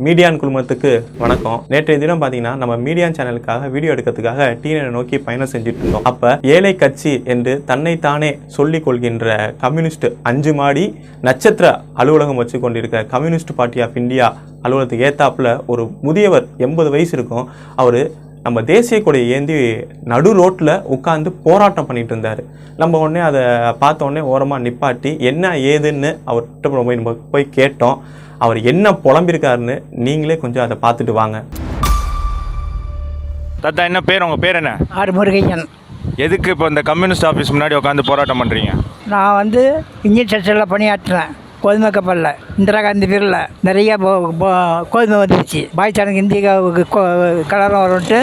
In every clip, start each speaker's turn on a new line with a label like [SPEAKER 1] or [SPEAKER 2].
[SPEAKER 1] மீடியான் குழுமத்துக்கு வணக்கம். நேற்றைய தினம் பார்த்தீங்கன்னா நம்ம மீடியான் சேனலுக்காக வீடியோ எடுக்கிறதுக்காக டீனரை நோக்கி பயணம் செஞ்சுட்டு இருந்தோம் அப்போ ஏழை கட்சி என்று தன்னைத்தானே சொல்லிக் கொள்கின்ற கம்யூனிஸ்ட் அஞ்சு மாடி நட்சத்திர அலுவலகம் வச்சு கொண்டிருக்க கம்யூனிஸ்ட் பார்ட்டி ஆஃப் இந்தியா அலுவலகத்துக்கு ஏத்தாப்புல ஒரு முதியவர் எண்பது வயசு இருக்கும். அவர் நம்ம தேசிய கொடியை ஏந்தி நடு ரோட்டில் உட்காந்து போராட்டம் பண்ணிட்டு இருந்தார். நம்ம உடனே அதை பார்த்த உடனே ஓரமாக நிப்பாட்டி என்ன ஏதுன்னு அவர்கிட்ட போய் நம்ம போய் கேட்டோம். அவர் என்ன புலம்பிருக்காருன்னு நீங்களே கொஞ்சம் அதை பார்த்துட்டு வாங்க.
[SPEAKER 2] தாத்தா என்ன பேர்? உங்கள் பேர் என்ன?
[SPEAKER 3] ஆர் முருகையன்
[SPEAKER 2] எதுக்கு இப்போ இந்த கம்யூனிஸ்ட் ஆஃபீஸ் முன்னாடி உட்காந்து போராட்டம் பண்ணுறீங்க
[SPEAKER 3] நான் வந்து இன்ஜின் செக்ஷனில் பணியாற்றினேன். கோதுமை கப்பலில் இந்திரா காந்தி பேரில் நிறைய கோதுமை வந்துருச்சு. பாய்ச்சானுக்கு இந்திய கலரம் வரும்ட்டு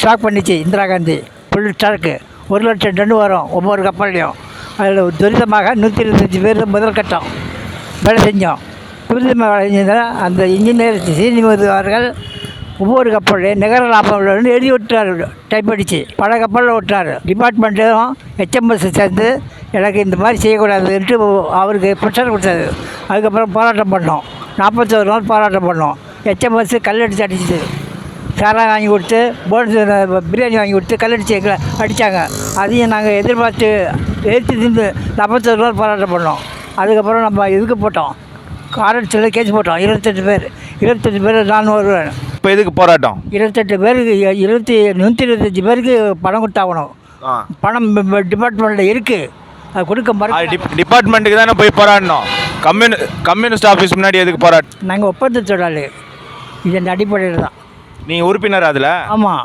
[SPEAKER 3] ஸ்டாக் பண்ணிச்சு இந்திரா காந்தி. ஃபுல் ஸ்டாக்கு ஒரு லட்சம் டன் வரும் ஒவ்வொரு கப்பல்லையும். அதில் துரிதமாக நூற்றி இருபத்தஞ்சி பேர் முதல் கட்டம். வேலை செஞ்சோம். துரிதமாக வேலை அந்த இன்ஜினியர் சீனிமதி அவர்கள் ஒவ்வொரு கப்பலையும் நிகர லாபம் எழுதி விட்டார். டைப் அடித்து பல கப்பலில் விட்டார். டிபார்ட்மெண்ட்டும் ஹெச்எம்எஸ் சேர்ந்து எனக்கு இந்த மாதிரி செய்யக்கூடாதுன்ட்டு அவருக்கு ப்ரெஷர் கொடுத்தாரு அதுக்கப்புறம் போராட்டம் பண்ணோம். நாற்பத்தோரு நாள் போராட்டம் பண்ணோம். ஹெச்எம்எஸ் கல்லடிச்சு அடிச்சிது. சாரா வாங்கி கொடுத்து போனஸ் பிரியாணி வாங்கி கொடுத்து கல்லடிச்சு எங்களை அடித்தாங்க அதையும் நாங்கள் எதிர்பார்த்து எதிர்த்து திருந்து நாற்பத்தோரு நாள் போராட்டம் பண்ணோம். அதுக்கப்புறம் நம்ம இதுக்கு போட்டோம். காரட்சியில் கேஸ் போட்டோம். இருபத்தெட்டு பேர். இருபத்தெட்டு பேர் நான் வருவேன்.
[SPEAKER 2] இப்போ எதுக்கு போராட்டம்?
[SPEAKER 3] இருபத்தெட்டு பேருக்கு இருபத்தி நூற்றி இருபத்தஞ்சி பேருக்கு பணம் கொடுத்தாகணும். பணம் டிபார்ட்மெண்ட்டில் இருக்குது அது கொடுக்க
[SPEAKER 2] அது
[SPEAKER 3] மறு
[SPEAKER 2] டிப் டிபார்ட்மெண்ட்டுக்கு தானே போய் போராடணும். கம்யூனி கம்யூனிஸ்ட் ஆஃபீஸ் முன்னாடி எதுக்கு போராட்டம்
[SPEAKER 3] நாங்கள் ஒப்பந்த தொழிலாளி இதன் அடிப்படையில் தான்.
[SPEAKER 2] நீங்கள் உறுப்பினர் அதில்?
[SPEAKER 3] ஆமாம்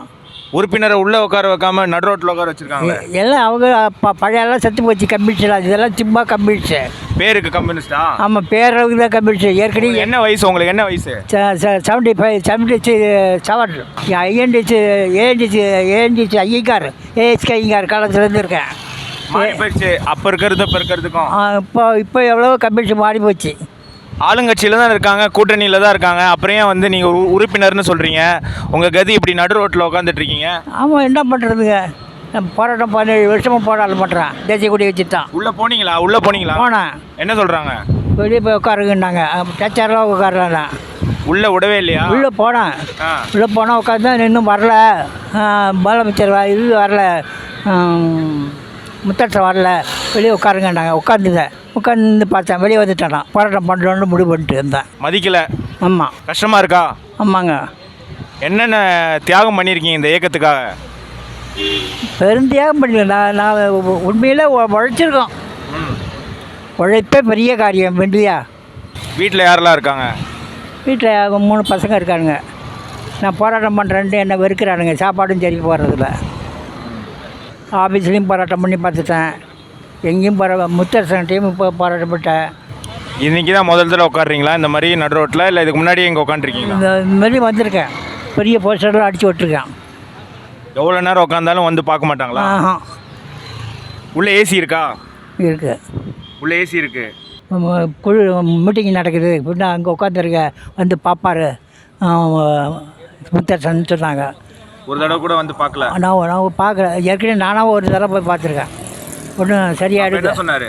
[SPEAKER 2] உறுப்பினரை உள்ளே உட்கார வைக்காம நடு ரோட்டில் உட்கார வச்சுருக்காங்க
[SPEAKER 3] எல்லாம் அவங்க ப பழையெல்லாம் செத்து போச்சு கம்ப்யூட்டர் இதெல்லாம் சும்மா கம்ப்யூட்டர்
[SPEAKER 2] பேருக்கு கம்யூனிஸ்டா
[SPEAKER 3] ஆமாம் பேரளவுக்கு தான் கம்ப்யூட்டர் ஏற்கனவே
[SPEAKER 2] என்ன வயசு உங்களுக்கு என்ன வயசு?
[SPEAKER 3] Seventy five seventy seven INTC ANTC ANTC Iyengar ASK Iyengar காலத்துலேருந்து இருக்கேன்
[SPEAKER 2] மாறி போயிடுச்சு. அப்போ இருக்கிறது இப்போ இருக்கிறதுக்கும்.
[SPEAKER 3] இப்போ இப்போ எவ்வளோ கம்ப்யூட்டர் மாறி போச்சு.
[SPEAKER 2] ஆளுங்கட்சியில் தான் இருக்காங்க கூட்டணியில் தான் இருக்காங்க. அப்புறம் ஏன் வந்து நீங்கள் உறுப்பினர்னு சொல்கிறீங்க உங்கள் கதி இப்படி நடு ரோட்டில் உட்காந்துட்டு இருக்கீங்க?
[SPEAKER 3] ஆமாம் என்ன பண்ணுறதுங்க போராட்டம் பதினேழு வருஷமாக போராட்டம் பண்ணுறேன் தேசிய கொடி வச்சுட்டான்
[SPEAKER 2] உள்ளே போனீங்களா? உள்ளே போனீங்களா?
[SPEAKER 3] போனேன்.
[SPEAKER 2] என்ன சொல்கிறாங்க
[SPEAKER 3] வெளியே போய் உட்காருங்கன்னாங்க. டச்சர்லாம் உட்காரலாம்
[SPEAKER 2] உள்ளே விடவே இல்லையா?
[SPEAKER 3] உள்ளே போனேன். உள்ளே போனால் உட்காந்து இன்னும் வரல. முதலமைச்சர் வ- இது வரல. முத்தரசர் வரல. வெளியே உட்காருங்கன்னாங்க. உட்காந்துதேன் உட்காந்து பார்த்தேன். வெளியே வந்துட்டேன் நான். போராட்டம் பண்ணுறோன்னு முடிவு பண்ணிட்டு இருந்தேன்.
[SPEAKER 2] மதிக்கல.
[SPEAKER 3] ஆமாம்
[SPEAKER 2] கஷ்டமா இருக்கா?
[SPEAKER 3] ஆமாங்க.
[SPEAKER 2] என்னென்ன தியாகம் பண்ணியிருக்கீங்க இந்த இயக்கத்துக்காக?
[SPEAKER 3] பெருந்தியாக பண்ணல நான் நான் உண்மையிலே உழைச்சிருக்கோம். உழைப்பே பெரிய காரியம். வெண்டியா?
[SPEAKER 2] வீட்டில் யாரெல்லாம் இருக்காங்க?
[SPEAKER 3] வீட்டில் மூணு பசங்க இருக்கானுங்க. நான் போராட்டம் பண்ணுறேன்ட்டு என்னை வெறுக்கிறானுங்க. சாப்பாடும் சரி போடுறதில்ல ஆஃபீஸ்லேயும் போராட்டம் பண்ணி பார்த்துட்டேன். எங்கேயும் போகிற முத்தரசன்ட்டையும் இப்போ போராட்டம் பண்ணிட்டேன்
[SPEAKER 2] இன்னைக்கு தான் முதல் தடவை உட்காடுறீங்களா இந்த மாதிரி நடு ரோட்டில் இல்லை இதுக்கு முன்னாடி இங்கே உட்காந்துருக்கீங்களா
[SPEAKER 3] இந்த மாதிரி வந்திருக்கேன். பெரிய போஸ்டர்லாம் அடித்து விட்ருக்கேன்
[SPEAKER 2] எவ்வளோ நேரம் உட்காந்தாலும் வந்து பார்க்க மாட்டாங்களா?
[SPEAKER 3] ஆஹா.
[SPEAKER 2] உள்ளே ஏசி இருக்கா?
[SPEAKER 3] இருக்குது
[SPEAKER 2] உள்ளே ஏசி இருக்கு.
[SPEAKER 3] குழு மீட்டிங் நடக்குது. பின்ன அங்கே உட்காந்துருக்க வந்து பார்ப்பாரு முத்தரசன் சொன்னாங்க
[SPEAKER 2] ஒரு தடவை கூட வந்து பார்க்கல.
[SPEAKER 3] நான் நான் பார்க்கல. ஏற்கனவே நானாக ஒரு தடவை போய் பார்த்துருக்கேன். ஒன்றும் சரியாக எடுக்க
[SPEAKER 2] என்ன சொன்னாரு?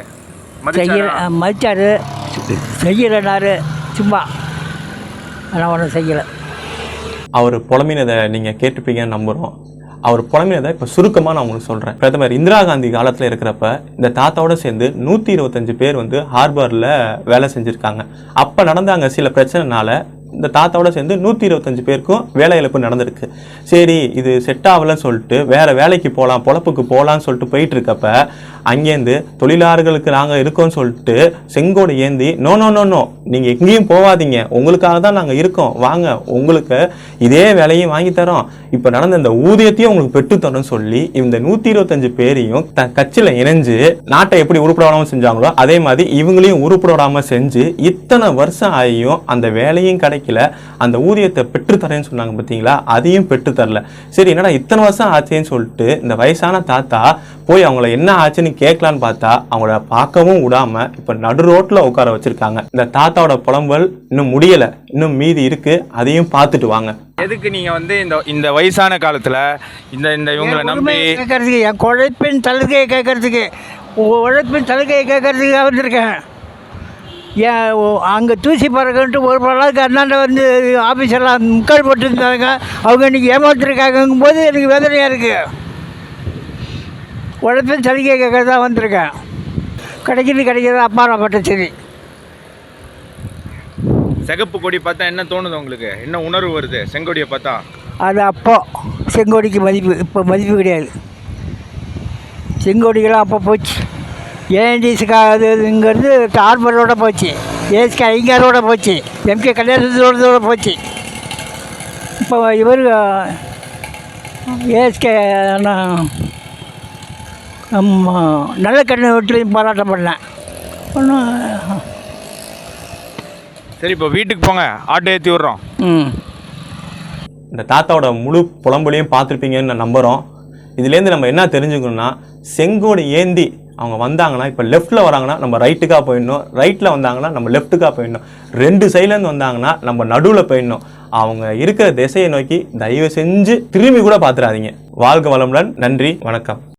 [SPEAKER 3] செய்ய
[SPEAKER 2] மதிச்சாரா?
[SPEAKER 3] மதிச்சார். செய்யலைனாரு சும்மா. ஆனால் ஒன்றும் செய்யலை.
[SPEAKER 1] அவர் புலம்பினதை நீங்கள் கேட்டிருப்பீங்கன்னு நம்புகிறோம் அவர் புலம்பினதை இப்போ சுருக்கமாக நான் உங்களுக்கு சொல்கிறேன் பிரதமர் இந்திரா காந்தி காலத்தில் இருக்கிறப்ப இந்த தாத்தாவோட சேர்ந்து நூற்றி இருபத்தஞ்சு பேர் வந்து ஹார்பரில் வேலை செஞ்சுருக்காங்க. அப்போ நடந்த அங்கே சில பிரச்சனைனால இந்த தாத்தாவோட சேர்ந்து நூற்றி இருபத்தஞ்சு பேருக்கும் வேலை இழப்பு நடந்திருக்கு. சரி இது செட் ஆகலன்னு சொல்லிட்டு வேற வேலைக்கு போகலாம் பொழப்புக்கு போகலான்னு சொல்லிட்டு போயிட்டு இருக்கப்ப அங்கேருந்து தொழிலாளர்களுக்கு நாங்கள் இருக்கோம்னு சொல்லிட்டு செங்கோடு ஏந்தி நோ நோ நோ நோ நீங்கள் எங்கேயும் போகாதீங்க உங்களுக்காக தான் நாங்கள் இருக்கோம். வாங்க உங்களுக்கு இதே வேலையும் வாங்கி தரோம். இப்போ நடந்த இந்த ஊதியத்தையும் உங்களுக்கு பெற்று தரோம்னு சொல்லி இந்த நூற்றி இருபத்தஞ்சு பேரையும் த கட்சியில் இணைஞ்சு நாட்டை எப்படி உருப்படாமல் செஞ்சாங்களோ அதே மாதிரி இவங்களையும் உருப்படாமல் செஞ்சு இத்தனை வருஷம் ஆகியும் அந்த வேலையும் கிடைக்கும் கிடைக்கல அந்த ஊதியத்தை பெற்று தரேன்னு சொன்னாங்க பார்த்தீங்களா அதையும் பெற்று தரல சரி என்னடா இத்தனை வருஷம் ஆச்சேன்னு சொல்லிட்டு இந்த வயசான தாத்தா போய் அவங்கள என்ன ஆச்சுன்னு கேட்கலான்னு பார்த்தா அவங்கள பார்க்கவும் விடாம இப்ப நடு ரோட்ல உட்கார வச்சிருக்காங்க. இந்த தாத்தாவோட புலம்பல் இன்னும் முடியல. இன்னும் மீதி இருக்கு. அதையும் பார்த்துட்டு வாங்க.
[SPEAKER 2] எதுக்கு நீங்க வந்து இந்த இந்த வயசான காலத்துல இந்த இந்த இவங்களை நம்பி
[SPEAKER 3] கேட்கறதுக்கு என் உழைப்பின் சலுகையை கேட்கறதுக்கு உழைப்பின் சலுகையை கேட்கறதுக்காக வந்திருக்கேன். ஏன் அங்கே தூசி பறக்கன்ட்டு ஒரு பழக்கு அண்ணாண்ட வந்து ஆஃபீஸர்லாம் முக்கால் போட்டுருந்தாங்க. அவங்க இன்றைக்கி ஏமாத்திருக்காங்கும் போது எனக்கு வேதனையாக இருக்குது உழைப்பும் சலுகை கேட்க தான் வந்திருக்கேன். கிடைக்கிறது கிடைக்கிறது அப்பாறப்பட்ட சரி
[SPEAKER 2] சிகப்பு கொடி பார்த்தா என்ன தோணுது உங்களுக்கு? என்ன உணர்வு வருது? செங்கொடியை பார்த்தா?
[SPEAKER 3] அது அப்போ செங்கோடிக்கு மதிப்பு இப்போ மதிப்பு கிடையாது. செங்கோடிக்கெல்லாம் அப்போ போச்சு. ஏஎன்டிஸுக்கு அதுங்கிறது டார்பரோட போச்சு ஏஎஸ்கே ஐங்காரோட போச்சு எம்கே கல்யாணத்தோட போச்சு. இப்போ இவர் ஏஎஸ்கே நல்ல கண்ணு வீட்டிலையும் போராட்டம் பண்ணேன் ஒன்றும்
[SPEAKER 2] சரி இப்போ வீட்டுக்கு போங்க. ஆட்டோ ஏற்றி விட்றோம்.
[SPEAKER 3] ம்.
[SPEAKER 1] இந்த தாத்தாவோட முழு புலம்புலையும் பார்த்துருப்பீங்கன்னு நான் நம்புகிறோம் இதுலேருந்து நம்ம என்ன தெரிஞ்சுக்கணும்னா செங்கோடு ஏந்தி அவங்க வந்தாங்கன்னா இப்போ லெஃப்ட்டில் வராங்கன்னா நம்ம ரைட்டுக்காக போயிடணும். ரைட்டில் வந்தாங்கன்னா நம்ம லெஃப்ட்டுக்காக போயிடணும். ரெண்டு சைட்லேருந்து வந்தாங்கன்னா நம்ம நடுவில் போயிடணும். அவங்க இருக்கிற திசையை நோக்கி தயவு செஞ்சு திரும்பி கூட பார்த்துடாதீங்க வாழ்க வளமுடன். நன்றி. வணக்கம்.